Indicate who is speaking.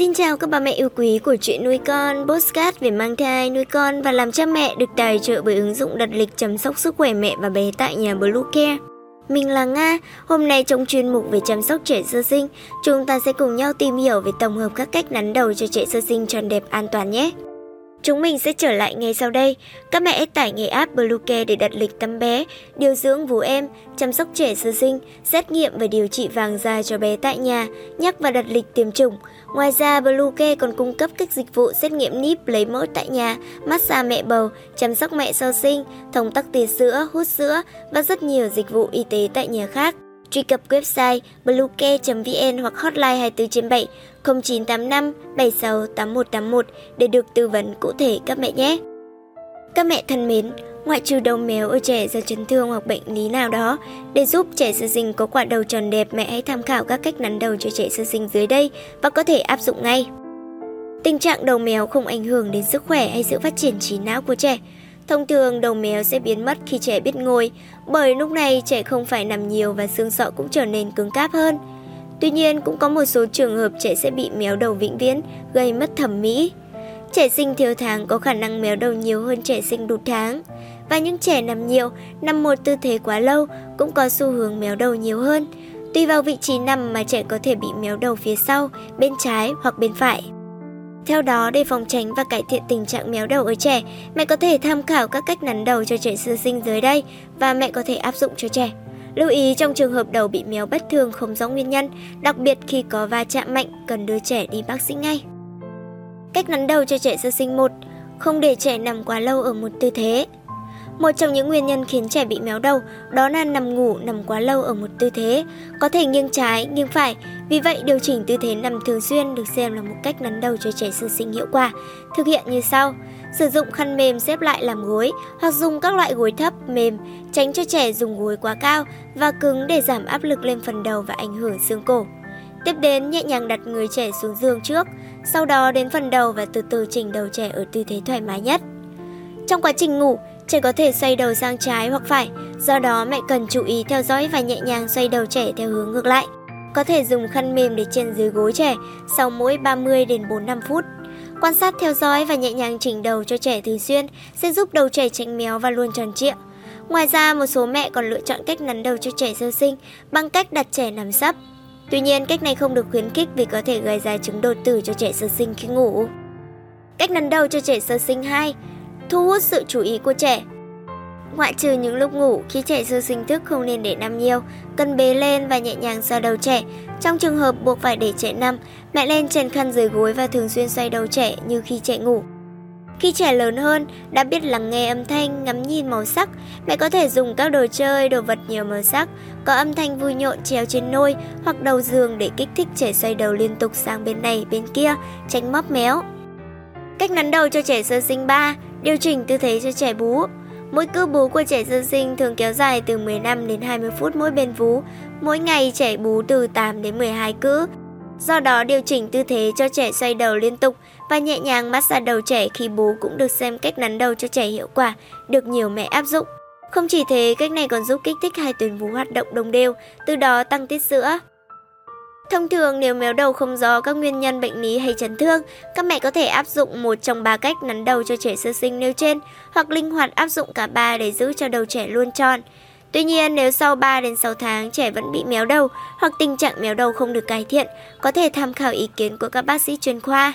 Speaker 1: Xin chào các bà mẹ yêu quý của chuyện nuôi con, postcard về mang thai, nuôi con và làm cha mẹ được tài trợ bởi ứng dụng đặt lịch chăm sóc sức khỏe mẹ và bé tại nhà Blue Care. Mình là Nga, hôm nay trong chuyên mục về chăm sóc trẻ sơ sinh, chúng ta sẽ cùng nhau tìm hiểu về tổng hợp các cách nắn đầu cho trẻ sơ sinh tròn đẹp an toàn nhé. Chúng mình sẽ trở lại ngay sau đây. Các mẹ tải ngay app Bluecare để đặt lịch tắm bé, điều dưỡng vú em, chăm sóc trẻ sơ sinh, xét nghiệm và điều trị vàng da cho bé tại nhà, nhắc và đặt lịch tiêm chủng. Ngoài ra, Bluecare còn cung cấp các dịch vụ xét nghiệm níp lấy mẫu tại nhà, massage mẹ bầu, chăm sóc mẹ sau sinh, thông tắc tia sữa, hút sữa và rất nhiều dịch vụ y tế tại nhà khác. Truy cập website bluecare.vn hoặc hotline 24 trên 7 0985 76 8181 để được tư vấn cụ thể các mẹ nhé. Các mẹ thân mến, ngoại trừ đầu méo ở trẻ do chấn thương hoặc bệnh lý nào đó, để giúp trẻ sơ sinh có quả đầu tròn đẹp, mẹ hãy tham khảo các cách nắn đầu cho trẻ sơ sinh dưới đây và có thể áp dụng ngay. Tình trạng đầu méo không ảnh hưởng đến sức khỏe hay sự phát triển trí não của trẻ. Thông thường đầu mèo sẽ biến mất khi trẻ biết ngồi, bởi lúc này trẻ không phải nằm nhiều và xương sọ cũng trở nên cứng cáp hơn. Tuy nhiên cũng có một số trường hợp trẻ sẽ bị méo đầu vĩnh viễn, gây mất thẩm mỹ. Trẻ sinh thiếu tháng có khả năng méo đầu nhiều hơn trẻ sinh đủ tháng. Và những trẻ nằm nhiều, nằm một tư thế quá lâu cũng có xu hướng méo đầu nhiều hơn. Tùy vào vị trí nằm mà trẻ có thể bị méo đầu phía sau, bên trái hoặc bên phải. Theo đó, để phòng tránh và cải thiện tình trạng méo đầu ở trẻ, mẹ có thể tham khảo các cách nắn đầu cho trẻ sơ sinh dưới đây và mẹ có thể áp dụng cho trẻ. Lưu ý trong trường hợp đầu bị méo bất thường không rõ nguyên nhân, đặc biệt khi có va chạm mạnh, cần đưa trẻ đi bác sĩ ngay. Cách nắn đầu cho trẻ sơ sinh 1. Không để trẻ nằm quá lâu ở một tư thế. Một trong những nguyên nhân khiến trẻ bị méo đầu đó là nằm ngủ nằm quá lâu ở một tư thế, có thể nghiêng trái, nghiêng phải. Vì vậy, điều chỉnh tư thế nằm thường xuyên được xem là một cách nắn đầu cho trẻ sơ sinh hiệu quả. Thực hiện như sau: sử dụng khăn mềm xếp lại làm gối hoặc dùng các loại gối thấp, mềm, tránh cho trẻ dùng gối quá cao và cứng để giảm áp lực lên phần đầu và ảnh hưởng xương cổ. Tiếp đến nhẹ nhàng đặt người trẻ xuống giường trước, sau đó đến phần đầu và từ từ chỉnh đầu trẻ ở tư thế thoải mái nhất. Trong quá trình ngủ, trẻ có thể xoay đầu sang trái hoặc phải, do đó mẹ cần chú ý theo dõi và nhẹ nhàng xoay đầu trẻ theo hướng ngược lại. Có thể dùng khăn mềm để trên dưới gối trẻ sau mỗi 30 đến 45 phút. Quan sát theo dõi và nhẹ nhàng chỉnh đầu cho trẻ thường xuyên sẽ giúp đầu trẻ tránh méo và luôn tròn trịa. Ngoài ra, một số mẹ còn lựa chọn cách nắn đầu cho trẻ sơ sinh bằng cách đặt trẻ nằm sấp. Tuy nhiên, cách này không được khuyến khích vì có thể gây ra chứng đột tử cho trẻ sơ sinh khi ngủ. Cách nắn đầu cho trẻ sơ sinh 2 thu hút sự chú ý của trẻ. Ngoại trừ những lúc ngủ, khi trẻ sơ sinh thức không nên để nằm nhiều, cần bế lên và nhẹ nhàng xoa đầu trẻ. Trong trường hợp buộc phải để trẻ nằm, mẹ lên chèn khăn dưới gối và thường xuyên xoay đầu trẻ như khi trẻ ngủ. Khi trẻ lớn hơn, đã biết lắng nghe âm thanh, ngắm nhìn màu sắc, mẹ có thể dùng các đồ chơi, đồ vật nhiều màu sắc, có âm thanh vui nhộn treo trên nôi hoặc đầu giường để kích thích trẻ xoay đầu liên tục sang bên này, bên kia, tránh móp méo. Cách nắn đầu cho trẻ sơ sinh 3 Điều chỉnh tư thế cho trẻ bú Mỗi cư bú của trẻ sơ sinh thường kéo dài từ 15 đến 20 phút mỗi bên vú. Mỗi ngày trẻ bú từ 8 đến 12 cữ. Do đó điều chỉnh tư thế cho trẻ xoay đầu liên tục và nhẹ nhàng massage đầu trẻ khi bú cũng được xem cách nắn đầu cho trẻ hiệu quả, được nhiều mẹ áp dụng. Không chỉ thế, cách này còn giúp kích thích hai tuyến vú hoạt động đồng đều, từ đó tăng tiết sữa. Thông thường nếu méo đầu không do các nguyên nhân bệnh lý hay chấn thương, các mẹ có thể áp dụng một trong ba cách nắn đầu cho trẻ sơ sinh nêu trên hoặc linh hoạt áp dụng cả ba để giữ cho đầu trẻ luôn tròn. Tuy nhiên, nếu sau 3 đến 6 tháng trẻ vẫn bị méo đầu hoặc tình trạng méo đầu không được cải thiện, có thể tham khảo ý kiến của các bác sĩ chuyên khoa.